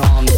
on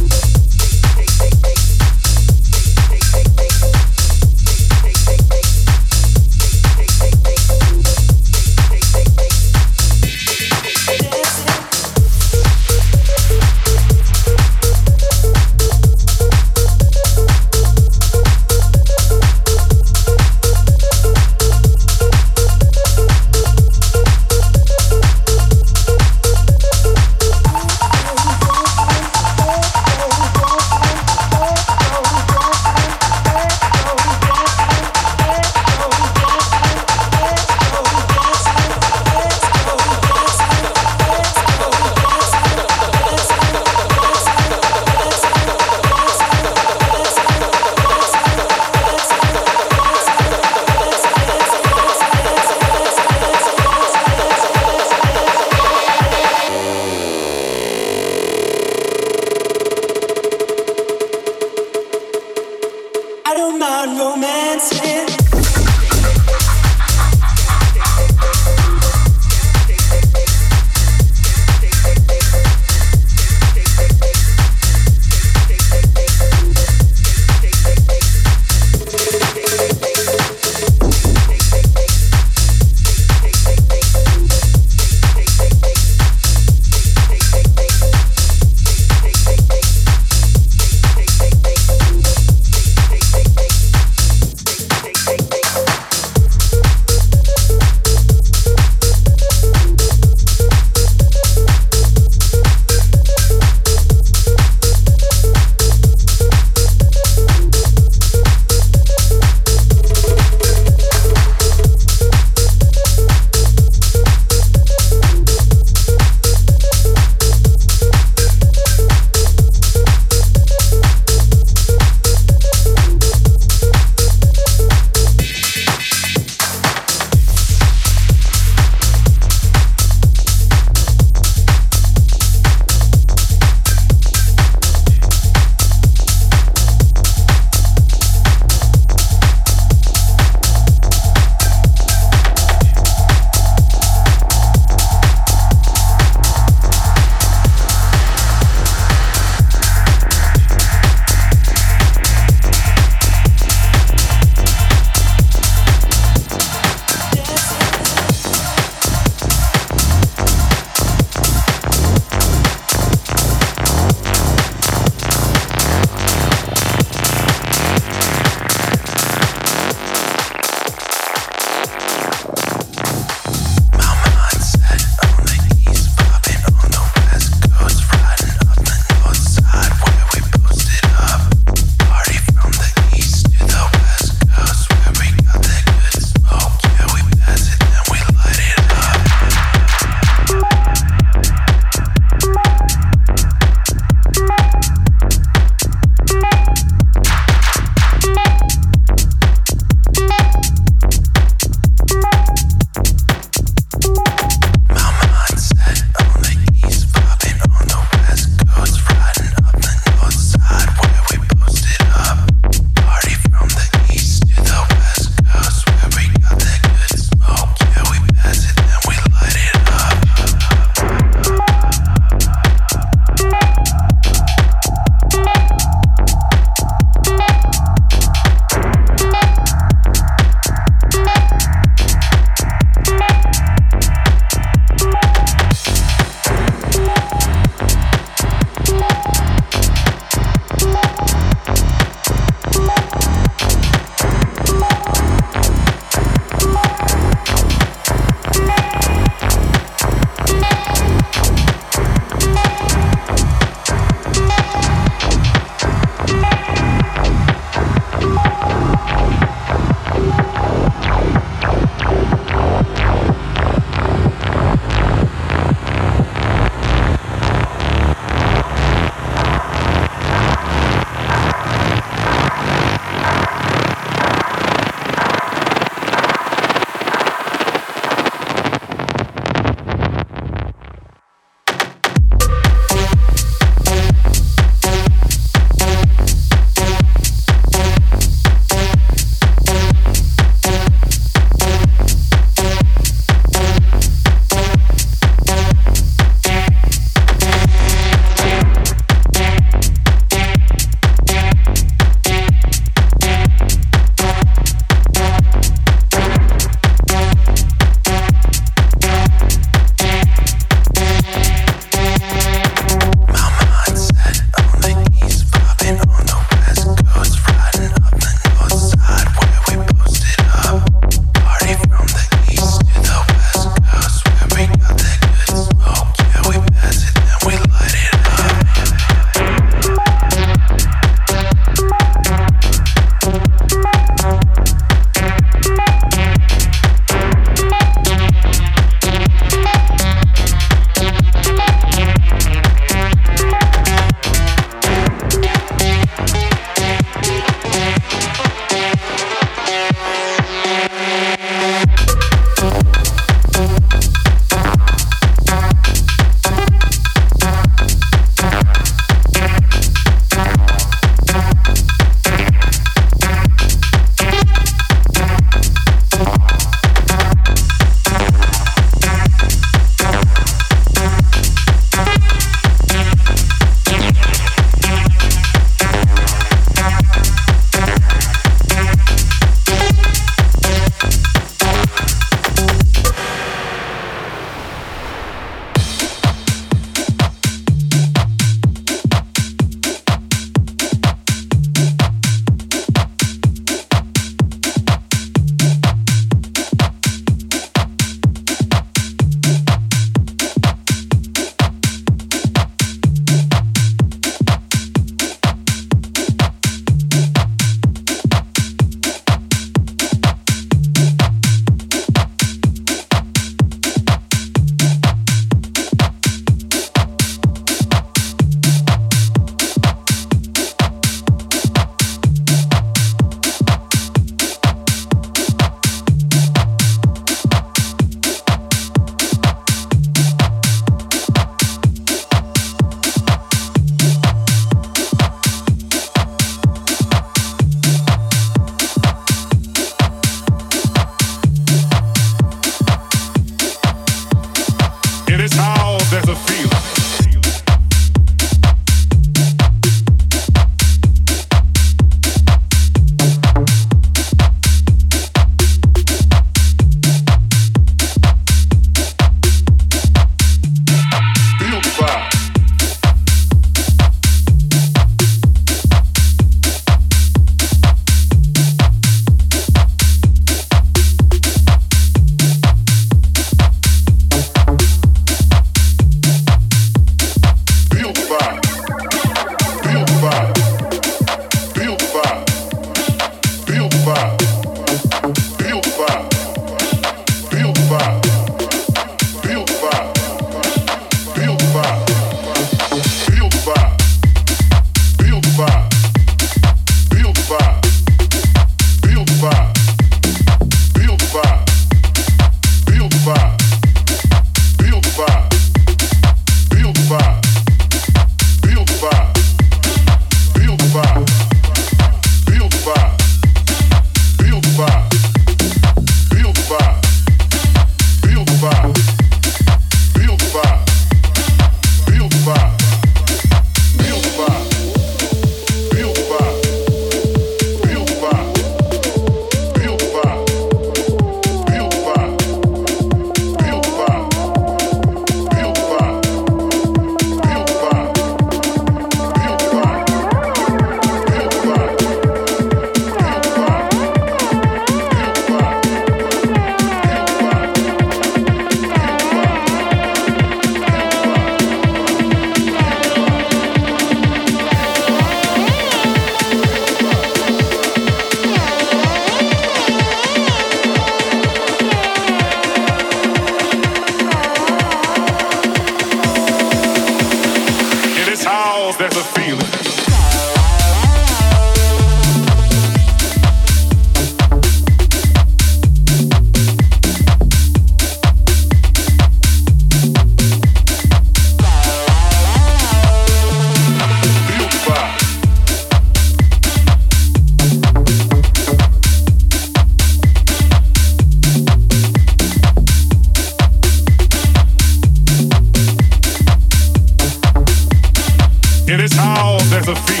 The free.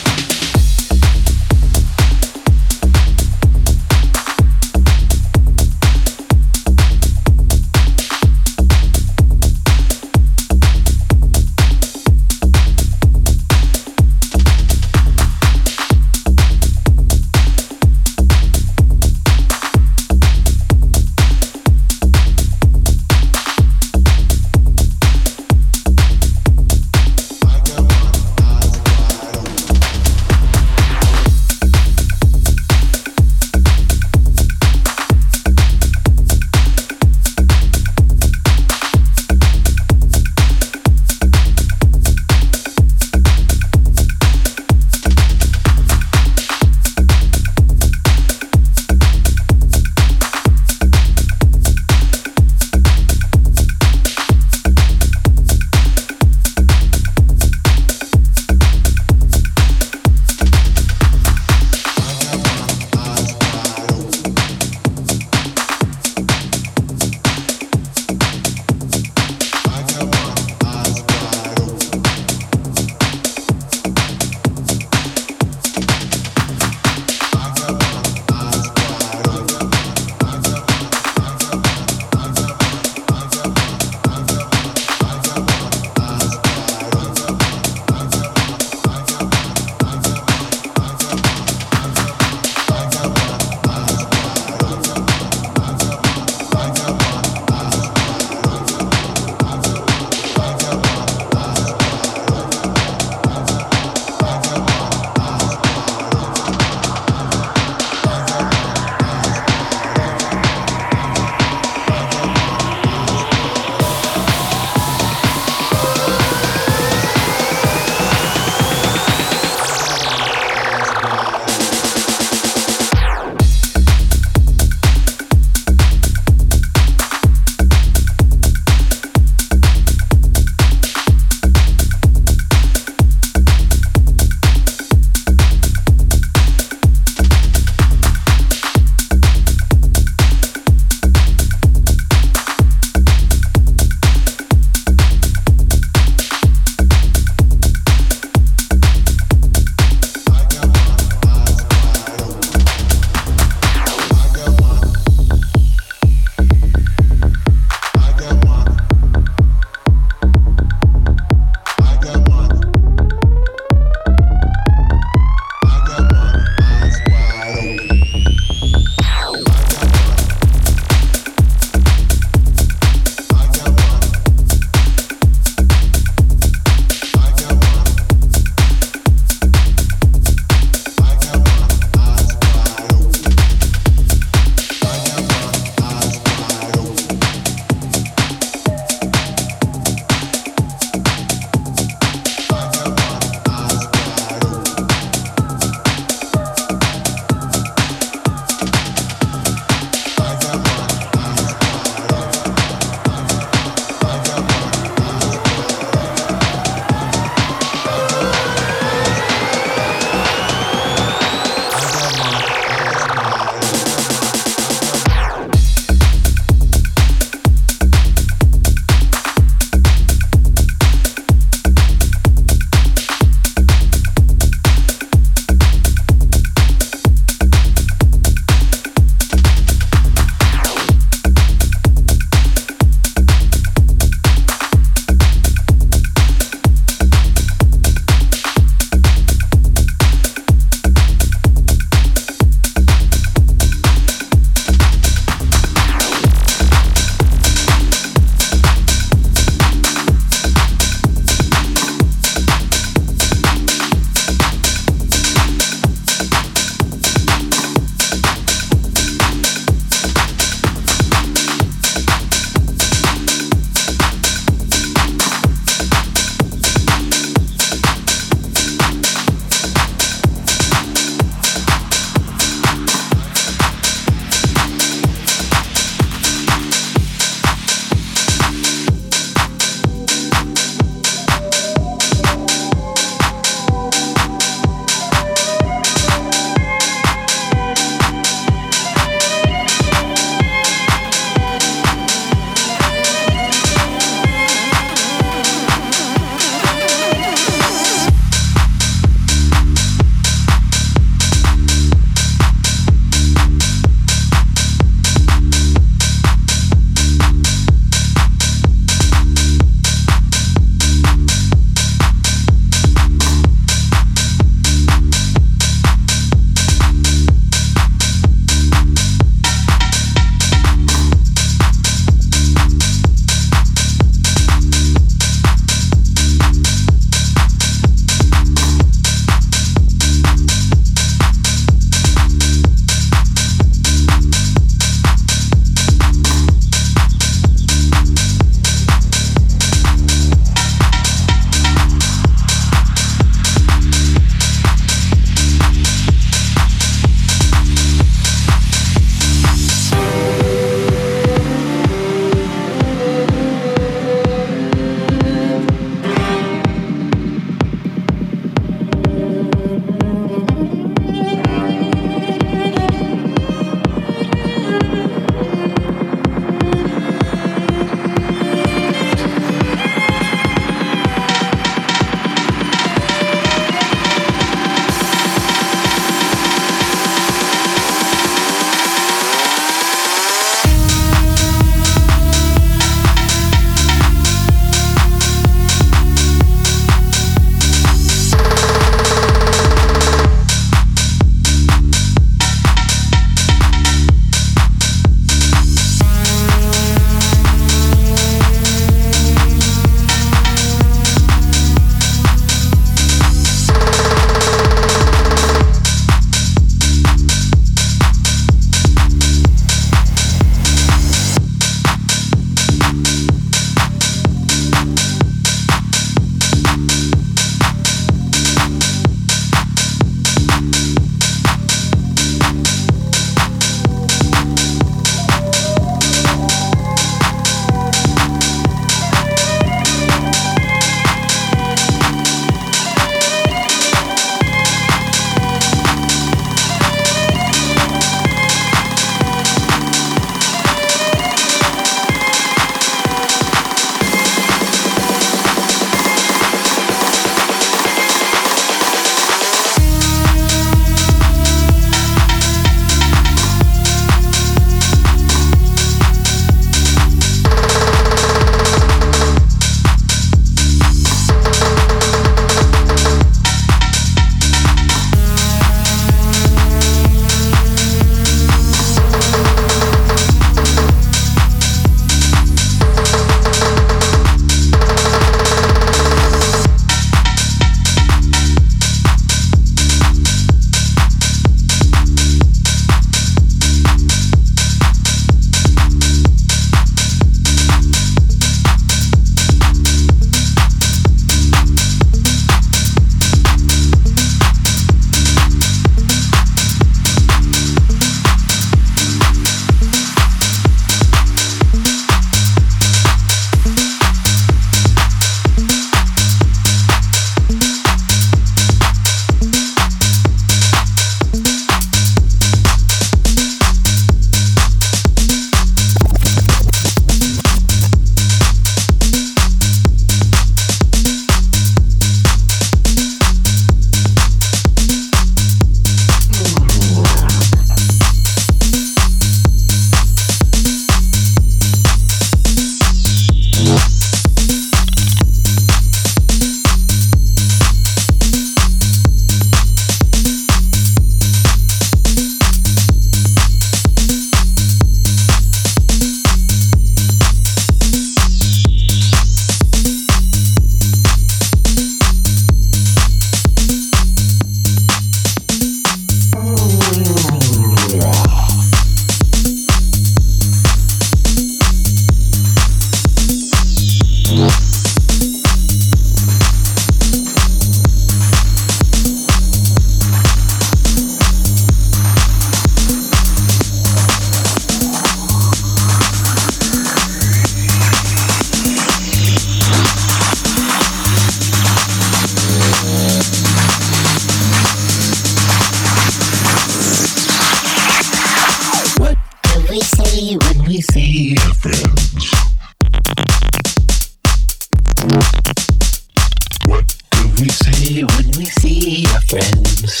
friends.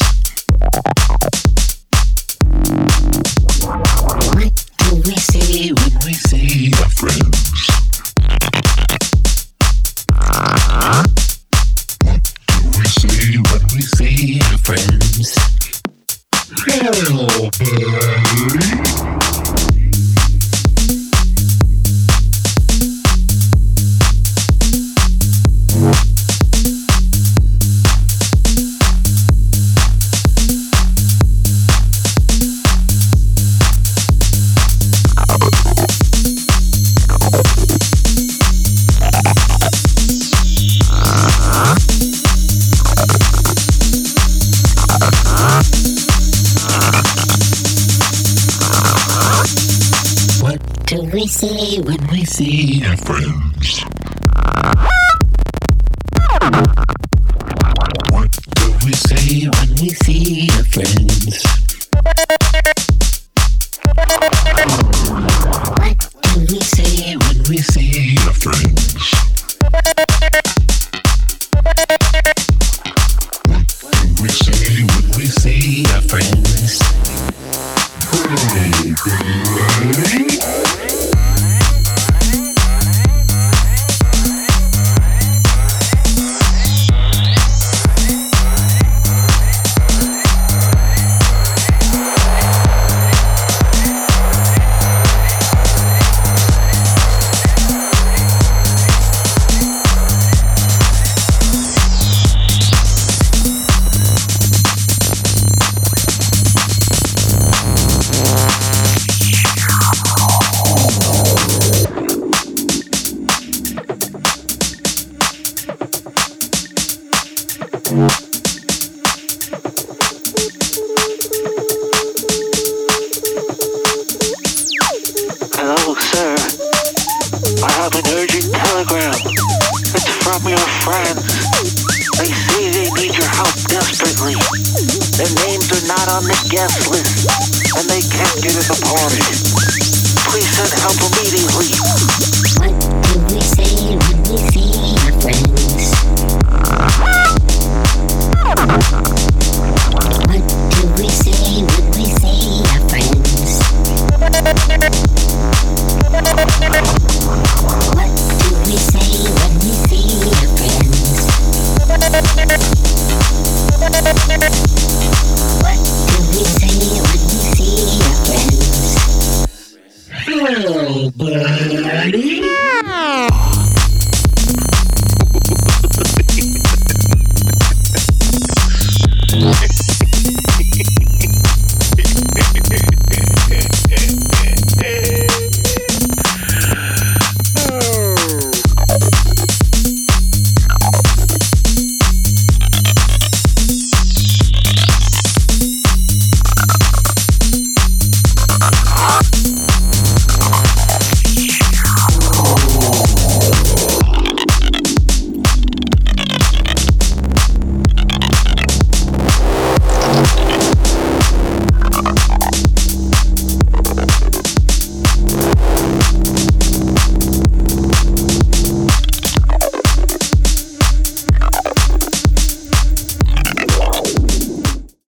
What do we say when we say we're friends? What do we say when we say we're friends? Hell, bird. see.